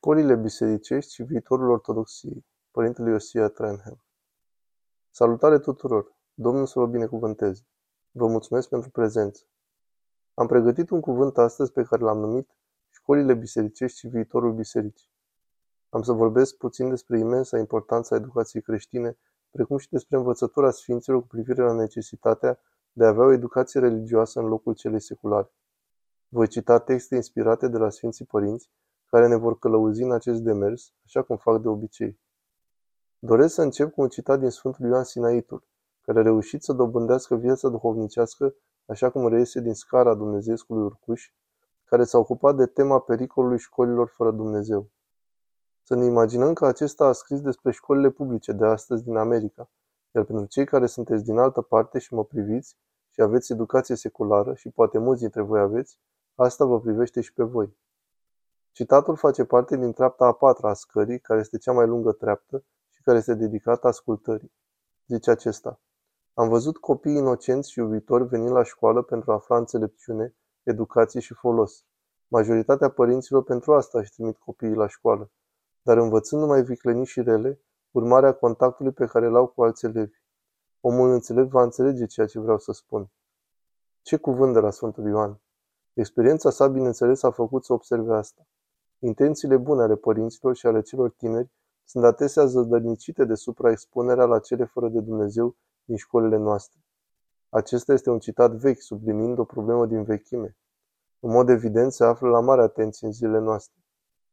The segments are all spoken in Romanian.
Școlile bisericești și viitorul ortodoxiei. Părintele Iosia Trenham. Salutare tuturor! Domnul să vă binecuvânteze! Vă mulțumesc pentru prezență. Am pregătit un cuvânt astăzi pe care l-am numit Școlile bisericești și viitorul bisericii. Am să vorbesc puțin despre imensa importanța educației creștine, precum și despre învățătura Sfinților cu privire la necesitatea de a avea o educație religioasă în locul celei seculare. Voi cita texte inspirate de la Sfinții Părinți, care ne vor călăuzi în acest demers, așa cum fac de obicei. Doresc să încep cu un citat din Sfântul Ioan Sinaitul, care a reușit să dobândească viața duhovnicească așa cum reiese din scara Dumnezeescului Urcuș, care s-a ocupat de tema pericolului școlilor fără Dumnezeu. Să ne imaginăm că acesta a scris despre școlile publice de astăzi din America, iar pentru cei care sunteți din altă parte și mă priviți și aveți educație seculară și poate mulți dintre voi aveți, asta vă privește și pe voi. Citatul face parte din treapta a patra a scării, care este cea mai lungă treaptă și care este dedicată ascultării. Zice acesta. Am văzut copii inocenți și iubitori venind la școală pentru a afla înțelepciune, educație și folos. Majoritatea părinților pentru asta își trimit copiii la școală, dar învățând numai viclenii și rele, urmarea contactului pe care l-au cu alți elevi. Omul înțelept va înțelege ceea ce vreau să spun. Ce cuvânt de la Sfântul Ioan! Experiența sa, bineînțeles, a făcut să observe asta. Intențiile bune ale părinților și ale celor tineri sunt adesea zădărnicite de supraexpunerea la cele fără de Dumnezeu din școlile noastre. Acesta este un citat vechi, sublinind o problemă din vechime. În mod evident, se află la mare atenție în zilele noastre.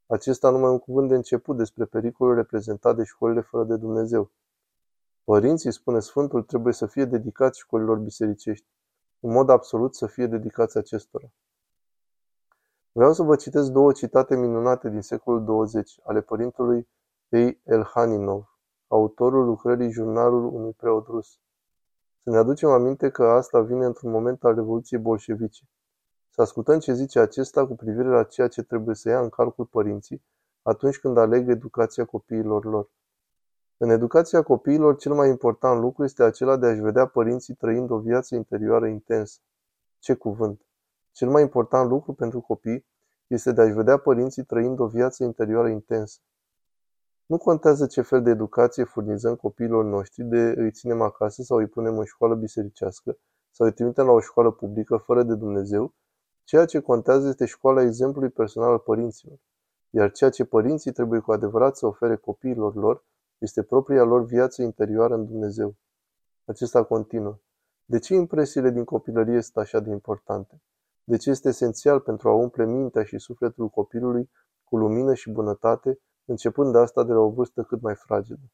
Acesta numai un cuvânt de început despre pericolul reprezentat de școlile fără de Dumnezeu. Părinții, spune Sfântul, trebuie să fie dedicați școlilor bisericești, în mod absolut să fie dedicați acestora. Vreau să vă citesc două citate minunate din secolul 20 ale părintelui Ei Elhaninov, autorul lucrării Jurnalul unui preot rus. Să ne aducem aminte că asta vine într-un moment al Revoluției bolșevice. Să ascultăm ce zice acesta cu privire la ceea ce trebuie să ia în calcul părinții atunci când aleg educația copiilor lor. În educația copiilor, cel mai important lucru este acela de a-și vedea părinții trăind o viață interioară intensă. Ce cuvânt! Cel mai important lucru pentru copii este de a-și vedea părinții trăind o viață interioară intensă. Nu contează ce fel de educație furnizăm copiilor noștri, de îi ținem acasă sau îi punem în școală bisericească sau îi trimitem la o școală publică fără de Dumnezeu, ceea ce contează este școala exemplului personal al părinților. Iar ceea ce părinții trebuie cu adevărat să ofere copiilor lor este propria lor viață interioară în Dumnezeu. Acesta continuă. De ce impresiile din copilărie sunt așa de importante? De ce este esențial pentru a umple mintea și sufletul copilului cu lumină și bunătate, începând de asta de la o vârstă cât mai fragedă.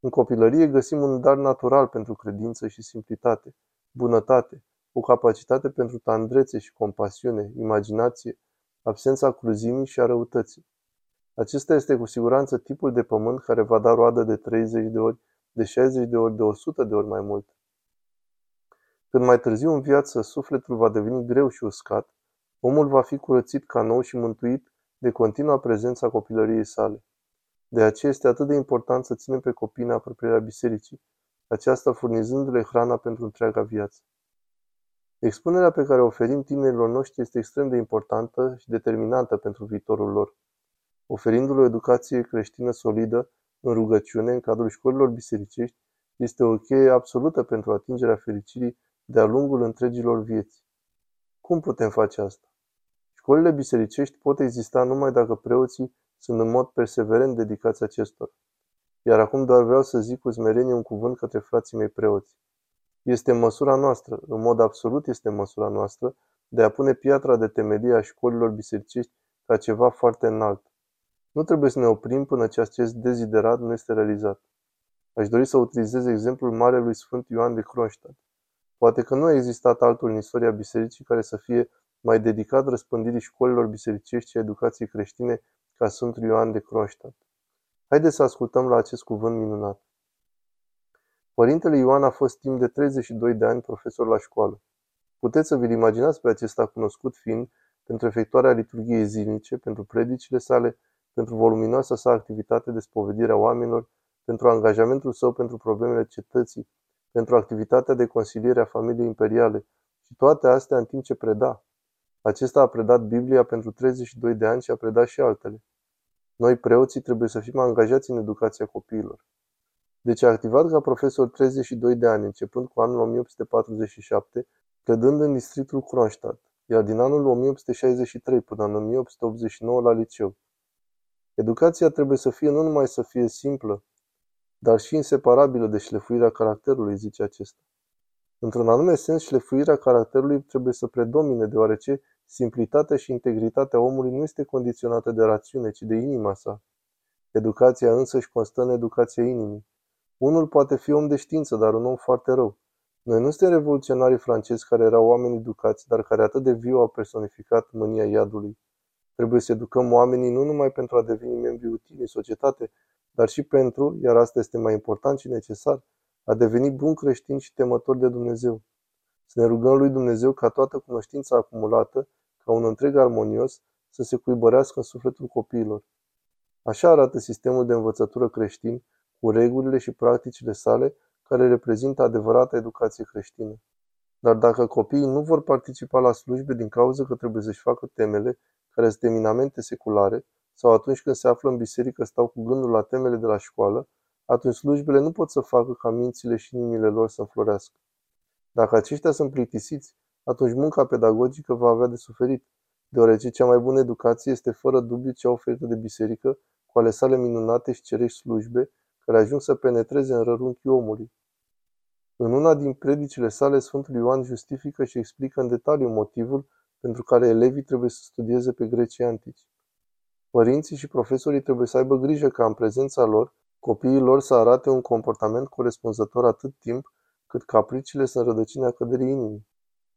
În copilărie găsim un dar natural pentru credință și simplitate, bunătate, o capacitate pentru tandrețe și compasiune, imaginație, absența cruzimii și a răutății. Acesta este cu siguranță tipul de pământ care va da roadă de 30 de ori, de 60 de ori, de 100 de ori mai mult. Când mai târziu în viață sufletul va deveni greu și uscat, omul va fi curățit ca nou și mântuit de continua prezența copilăriei sale. De aceea este atât de important să ținem pe copii în apropierea bisericii, aceasta furnizându-le hrana pentru întreaga viață. Expunerea pe care o oferim tinerilor noștri este extrem de importantă și determinantă pentru viitorul lor. Oferindu-le o educație creștină solidă, în rugăciune, în cadrul școlilor bisericești, este o cheie absolută pentru atingerea fericirii de-a lungul întregilor vieți. Cum putem face asta? Școlile bisericești pot exista numai dacă preoții sunt în mod perseverent dedicați acestor. Iar acum doar vreau să zic cu smerenie un cuvânt către frații mei preoți. Este măsura noastră, în mod absolut este măsura noastră, de a pune piatra de temelie a școlilor bisericești ca ceva foarte înalt. Nu trebuie să ne oprim până ce acest deziderat nu este realizat. Aș dori să utilizez exemplul Marelui Sfânt Ioan de Kronstadt. Poate că nu a existat altul în istoria bisericii care să fie mai dedicat răspândirii școlilor bisericești și educației creștine ca Sfântul Ioan de Kronstadt. Haideți să ascultăm la acest cuvânt minunat. Părintele Ioan a fost timp de 32 de ani profesor la școală. Puteți să vi-l imaginați pe acesta cunoscut fiind pentru efectuarea liturgiei zilnice, pentru predicile sale, pentru voluminoasa sa activitate de spovedire a oamenilor, pentru angajamentul său pentru problemele cetății, pentru activitatea de consiliere a familiei imperiale și toate astea în timp ce preda. Acesta a predat Biblia pentru 32 de ani și a predat și altele. Noi, preoții, trebuie să fim angajați în educația copiilor. Deci a activat ca profesor 32 de ani, începând cu anul 1847, predând în districtul Kronstadt, iar din anul 1863 până în 1889 la liceu. Educația trebuie să fie nu numai să fie simplă, dar și inseparabilă de șlefuirea caracterului, zice acesta. Într-un anume sens, șlefuirea caracterului trebuie să predomine, deoarece simplitatea și integritatea omului nu este condiționată de rațiune, ci de inima sa. Educația însă își constă în educația inimii. Unul poate fi om de știință, dar un om foarte rău. Noi nu suntem revoluționarii francezi care erau oameni educați, dar care atât de viu au personificat mânia iadului. Trebuie să educăm oamenii nu numai pentru a deveni membri utili în societate, dar și pentru, iar asta este mai important și necesar, a deveni bun creștin și temător de Dumnezeu. Să ne rugăm lui Dumnezeu ca toată cunoștința acumulată, ca un întreg armonios, să se cuibărească în sufletul copiilor. Așa arată sistemul de învățătură creștin, cu regulile și practicile sale, care reprezintă adevărata educație creștină. Dar dacă copiii nu vor participa la slujbe din cauza că trebuie să-și facă temele, care sunt eminamente seculare, sau atunci când se află în biserică stau cu gândul la temele de la școală, atunci slujbele nu pot să facă ca mințile și inimile lor să înflorească. Dacă aceștia sunt plictisiți, atunci munca pedagogică va avea de suferit, deoarece cea mai bună educație este fără dubiu cea oferită de biserică, cu ale sale minunate și cerești slujbe, care ajung să penetreze în rărunchii omului. În una din predicile sale, Sfântul Ioan justifică și explică în detaliu motivul pentru care elevii trebuie să studieze pe grecii antici. Părinții și profesorii trebuie să aibă grijă ca în prezența lor copiii lor să arate un comportament corespunzător atât timp cât capriciile sunt rădăcinea căderii inimii.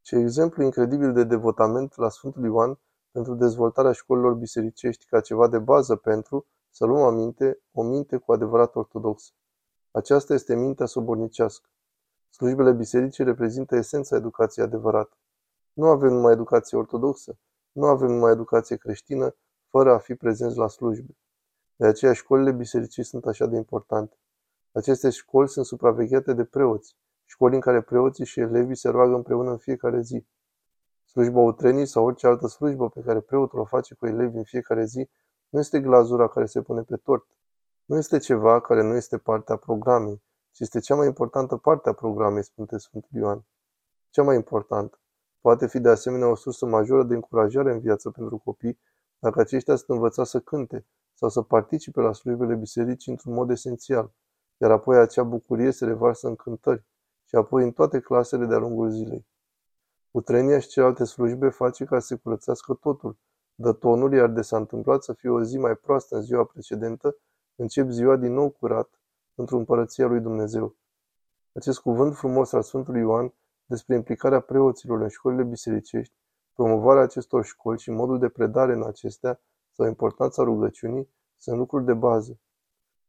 Ce exemplu incredibil de devotament la Sfântul Ioan pentru dezvoltarea școlilor bisericești ca ceva de bază pentru, să luăm aminte, o minte cu adevărat ortodoxă. Aceasta este mintea sobornicească. Slujbele bisericii reprezintă esența educației adevărate. Nu avem numai educație ortodoxă, nu avem numai educație creștină, fără a fi prezenți la slujbe. De aceea școlile bisericii sunt așa de importante. Aceste școli sunt supravegheate de preoți, școli în care preoții și elevii se roagă împreună în fiecare zi. Slujba utrenii sau orice altă slujbă pe care preotul o face cu elevii în fiecare zi nu este glazura care se pune pe tort. Nu este ceva care nu este parte a programei, ci este cea mai importantă parte a programei, spune Sfântul Ioan. Cea mai importantă. Poate fi de asemenea o sursă majoră de încurajare în viață pentru copii dacă aceștia sunt învățați să cânte sau să participe la slujbele bisericii într-un mod esențial, iar apoi acea bucurie se revarsă în cântări și apoi în toate clasele de-a lungul zilei. Utrenia și celelalte slujbe face ca să se curățească totul, dă tonul, iar de s-a întâmplat să fie o zi mai proastă în ziua precedentă, încep ziua din nou curat, într-o împărăția lui Dumnezeu. Acest cuvânt frumos al Sfântului Ioan despre implicarea preoților în școlile bisericești, promovarea acestor școli și modul de predare în acestea sau importanța rugăciunii sunt lucruri de bază.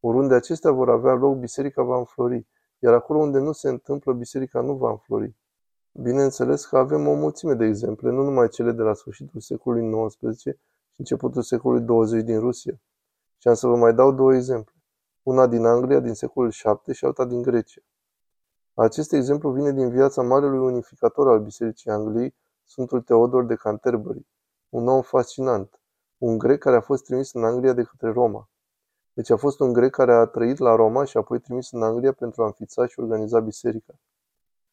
Oriunde acestea vor avea loc, biserica va înflori, iar acolo unde nu se întâmplă, biserica nu va înflori. Bineînțeles că avem o mulțime de exemple, nu numai cele de la sfârșitul secolului XIX și începutul secolului 20 din Rusia. Și am să vă mai dau două exemple. Una din Anglia din secolul VII și alta din Grecia. Acest exemplu vine din viața marelui unificator al Bisericii Angliei, Sfântul Teodor de Canterbury, un om fascinant, un grec care a fost trimis în Anglia de către Roma. Deci a fost un grec care a trăit la Roma și apoi trimis în Anglia pentru a înfița și organiza biserica.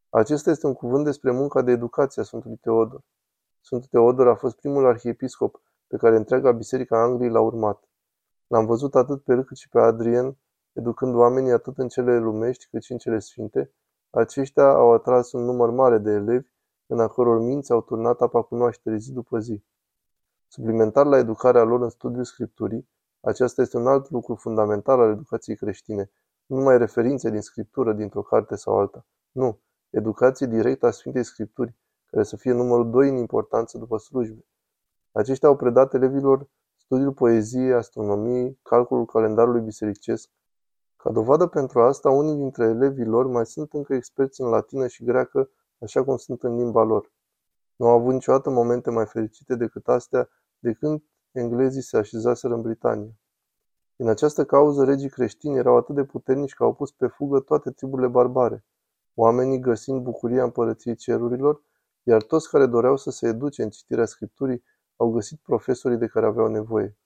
Acesta este un cuvânt despre munca de educație a Sfântului Teodor. Sfântul Teodor a fost primul arhiepiscop pe care întreaga biserica Angliei l-a urmat. L-am văzut atât pe râd cât și pe Adrien, educând oamenii atât în cele lumești cât și în cele sfinte. Aceștia au atras un număr mare de elevi, în a căror minți au turnat apa cunoașterii zi după zi. Suplimentar la educarea lor în studiul Scripturii, aceasta este un alt lucru fundamental al educației creștine, nu numai referințe din Scriptură, dintr-o carte sau alta. Nu, educație directă a Sfintei Scripturi, care să fie numărul doi în importanță după slujbe. Aceștia au predat elevilor studiul poeziei, astronomiei, calculul calendarului bisericesc. Ca dovadă pentru asta, unii dintre elevii lor mai sunt încă experți în latină și greacă, așa cum sunt în limba lor. Nu au avut niciodată momente mai fericite decât astea de când englezii se așezaseră în Britania. Din această cauză, regii creștini erau atât de puternici că au pus pe fugă toate triburile barbare, oamenii găsind bucuria împărăției cerurilor, iar toți care doreau să se educe în citirea Scripturii au găsit profesorii de care aveau nevoie.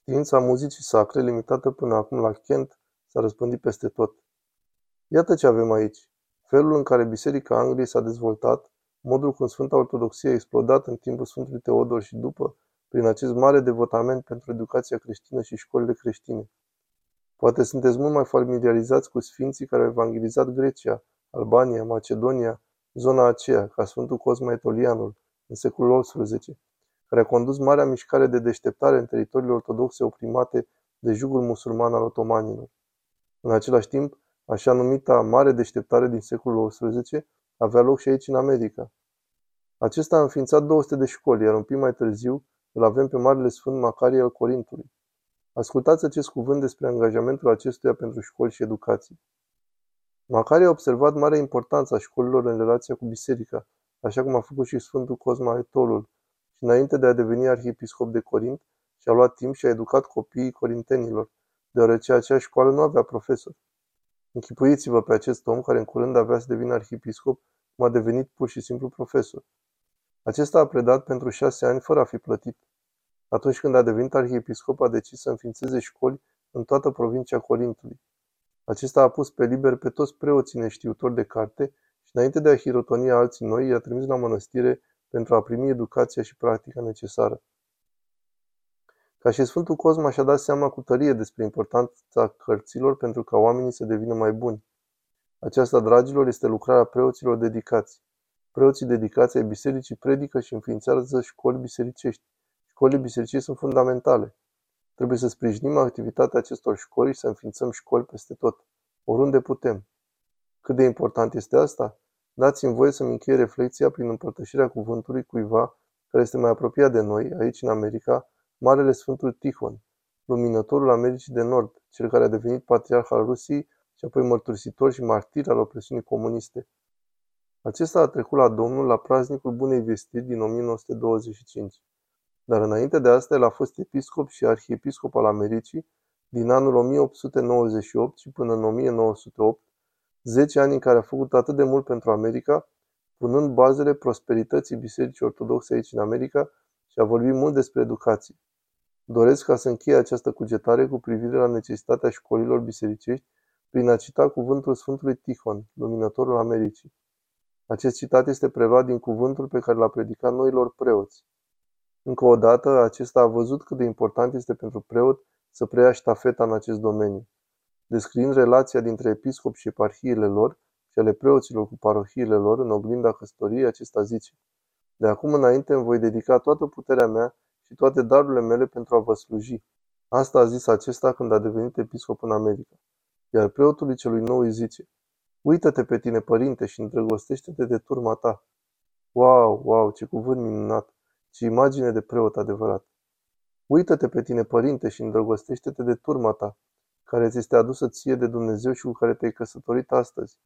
Știința muzicii sacre, limitată până acum la Kent, s-a răspândit peste tot. Iată ce avem aici. Felul în care Biserica Angliei s-a dezvoltat, modul cum Sfânta Ortodoxie a explodat în timpul Sfântului Teodor și după, prin acest mare devotament pentru educația creștină și școlile creștine. Poate sunteți mult mai familiarizați cu sfinții care au evangelizat Grecia, Albania, Macedonia, zona aceea, ca Sfântul Cosma Etolianul, în secolul XVIII, care a condus marea mișcare de deșteptare în teritoriile ortodoxe oprimate de jugul musulman al otomanilor. În același timp, așa numita mare deșteptare din secolul XVIII avea loc și aici în America. Acesta a înființat 200 de școli, iar un pic mai târziu îl avem pe Marele Sfânt Macarie al Corintului. Ascultați acest cuvânt despre angajamentul acestuia pentru școli și educație. Macarie a observat marea importanță a școlilor în relația cu biserica, așa cum a făcut și Sfântul Cosma Etolul, și înainte de a deveni arhiepiscop de Corint, și-a luat timp și a educat copiii corintenilor, deoarece acea școală nu avea profesori. Închipuiți-vă pe acest om care în curând avea să devină arhiepiscop, cum a devenit pur și simplu profesor. Acesta a predat pentru șase ani fără a fi plătit. Atunci când a devenit arhiepiscop, a decis să înființeze școli în toată provincia Corintului. Acesta a pus pe liber pe toți preoții neștiutori de carte și înainte de a hirotoni alții noi, i-a trimis la mănăstire pentru a primi educația și practica necesară. Ca și Sfântul Cosma și-a dat seama cu tărie despre importanța cărților pentru ca oamenii să devină mai buni. Aceasta, dragilor, este lucrarea preoților dedicați. Preoții dedicați ai bisericii predică și înființează școli bisericești. Școlile bisericești sunt fundamentale. Trebuie să sprijinim activitatea acestor școli și să înființăm școli peste tot, oriunde putem. Cât de important este asta? Dați-mi voie să-mi închei reflexia prin împărtășirea cuvântului cuiva care este mai apropiat de noi, aici în America, Marele Sfântul Tihon, luminătorul Americii de Nord, cel care a devenit patriarh al Rusiei și apoi mărturisitor și martir al opresiunii comuniste. Acesta a trecut la Domnul la praznicul Bunei Vestiri din 1925. Dar înainte de asta el a fost episcop și arhiepiscop al Americii din anul 1898 și până în 1908, 10 ani în care a făcut atât de mult pentru America, punând bazele prosperității Bisericii Ortodoxe aici în America și a vorbit mult despre educație. Doresc ca să încheie această cugetare cu privire la necesitatea școlilor bisericești prin a cita cuvântul Sfântului Tihon, luminătorul Americii. Acest citat este preluat din cuvântul pe care l-a predicat noilor preoți. Încă o dată, acesta a văzut cât de important este pentru preot să preia ștafeta în acest domeniu. Descriind relația dintre episcop și eparhiile lor și ale preoților cu parohiile lor în oglinda căsătoriei, acesta zice De acum înainte îmi voi dedica toată puterea mea și toate darurile mele pentru a vă sluji. Asta a zis acesta când a devenit episcop în America. Iar preotului celui nou îi zice Uită-te pe tine, părinte, și îndrăgostește-te de turma ta. Wow, wow, ce cuvânt minunat! Ce imagine de preot adevărat! Uită-te pe tine, părinte, și îndrăgostește-te de turma ta, care ți este adusă ție de Dumnezeu și cu care te-ai căsătorit astăzi.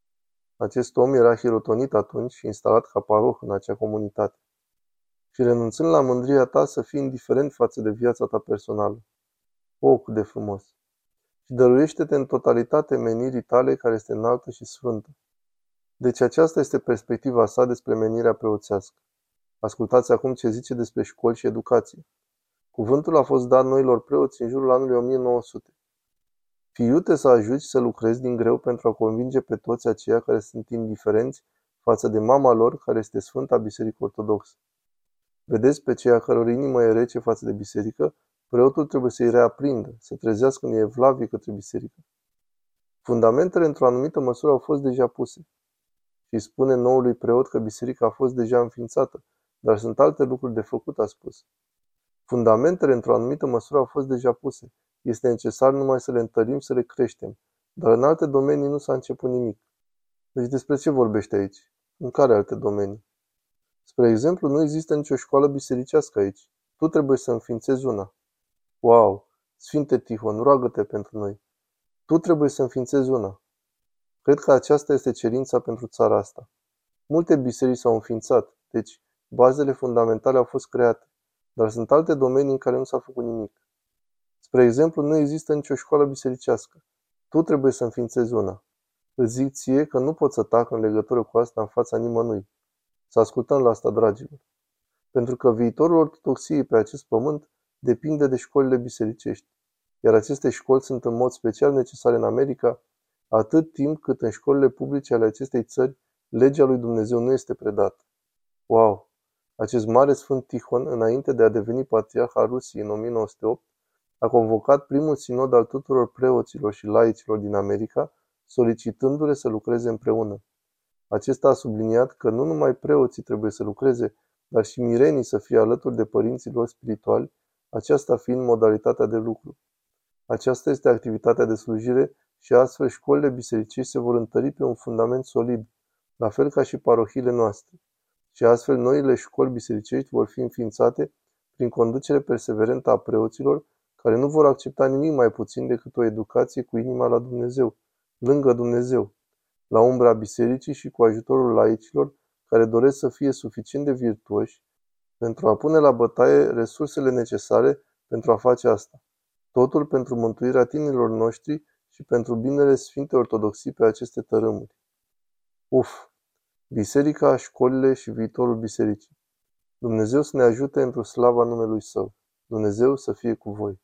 Acest om era hirotonit atunci și instalat ca paroh în acea comunitate. Și renunțând la mândria ta să fii indiferent față de viața ta personală. O, cât de frumos! Și dăruiește-te în totalitate menirii tale care este înaltă și sfântă. Deci aceasta este perspectiva sa despre menirea preoțească. Ascultați acum ce zice despre școli și educație. Cuvântul a fost dat noilor preoți în jurul anului 1900. Fii iute să ajuți să lucrezi din greu pentru a convinge pe toți aceia care sunt indiferenți față de mama lor, care este Sfânta Biserică Ortodoxă. Vedeți pe ceea căror inimă e rece față de biserică, preotul trebuie să-i reaprindă, să trezească în evlavie către biserică. Fundamentele într-o anumită măsură au fost deja puse. Și spune noului preot că biserica a fost deja înființată, dar sunt alte lucruri de făcut, a spus. Fundamentele într-o anumită măsură au fost deja puse. Este necesar numai să le întărim, să le creștem. Dar în alte domenii nu s-a început nimic. Deci despre ce vorbește aici? În care alte domenii? Spre exemplu, nu există nicio școală bisericească aici. Tu trebuie să înființezi una. Wow! Sfinte Tihon, roagă-te pentru noi. Tu trebuie să înființezi una. Cred că aceasta este cerința pentru țara asta. Multe biserici s-au înființat, deci bazele fundamentale au fost create, dar sunt alte domenii în care nu s-a făcut nimic. Spre exemplu, nu există nicio școală bisericească. Tu trebuie să înființezi una. Îți zic ție că nu pot să tac în legătură cu asta în fața nimănui. Să ascultăm la asta, dragilor. Pentru că viitorul ortodoxiei pe acest pământ depinde de școlile bisericești, iar aceste școli sunt în mod special necesare în America, atât timp cât în școlile publice ale acestei țări legea lui Dumnezeu nu este predată. Wow! Acest mare sfânt Tihon, înainte de a deveni patriarh al Rusiei în 1908, a convocat primul sinod al tuturor preoților și laicilor din America, solicitându-le să lucreze împreună. Acesta a subliniat că nu numai preoții trebuie să lucreze, dar și mirenii să fie alături de părinții lor spirituali, aceasta fiind modalitatea de lucru. Aceasta este activitatea de slujire și astfel școlile bisericești se vor întări pe un fundament solid, la fel ca și parohiile noastre. Și astfel noile școli bisericești vor fi înființate prin conducere perseverentă a preoților, care nu vor accepta nimic mai puțin decât o educație cu inima la Dumnezeu, lângă Dumnezeu, la umbra bisericii și cu ajutorul laicilor care doresc să fie suficient de virtuoși pentru a pune la bătaie resursele necesare pentru a face asta. Totul pentru mântuirea tinerilor noștri și pentru binele Sfinte Ortodoxii pe aceste tărâmuri. Uf! Biserica, școlile și viitorul bisericii. Dumnezeu să ne ajute într-o slava numelui Său. Dumnezeu să fie cu voi.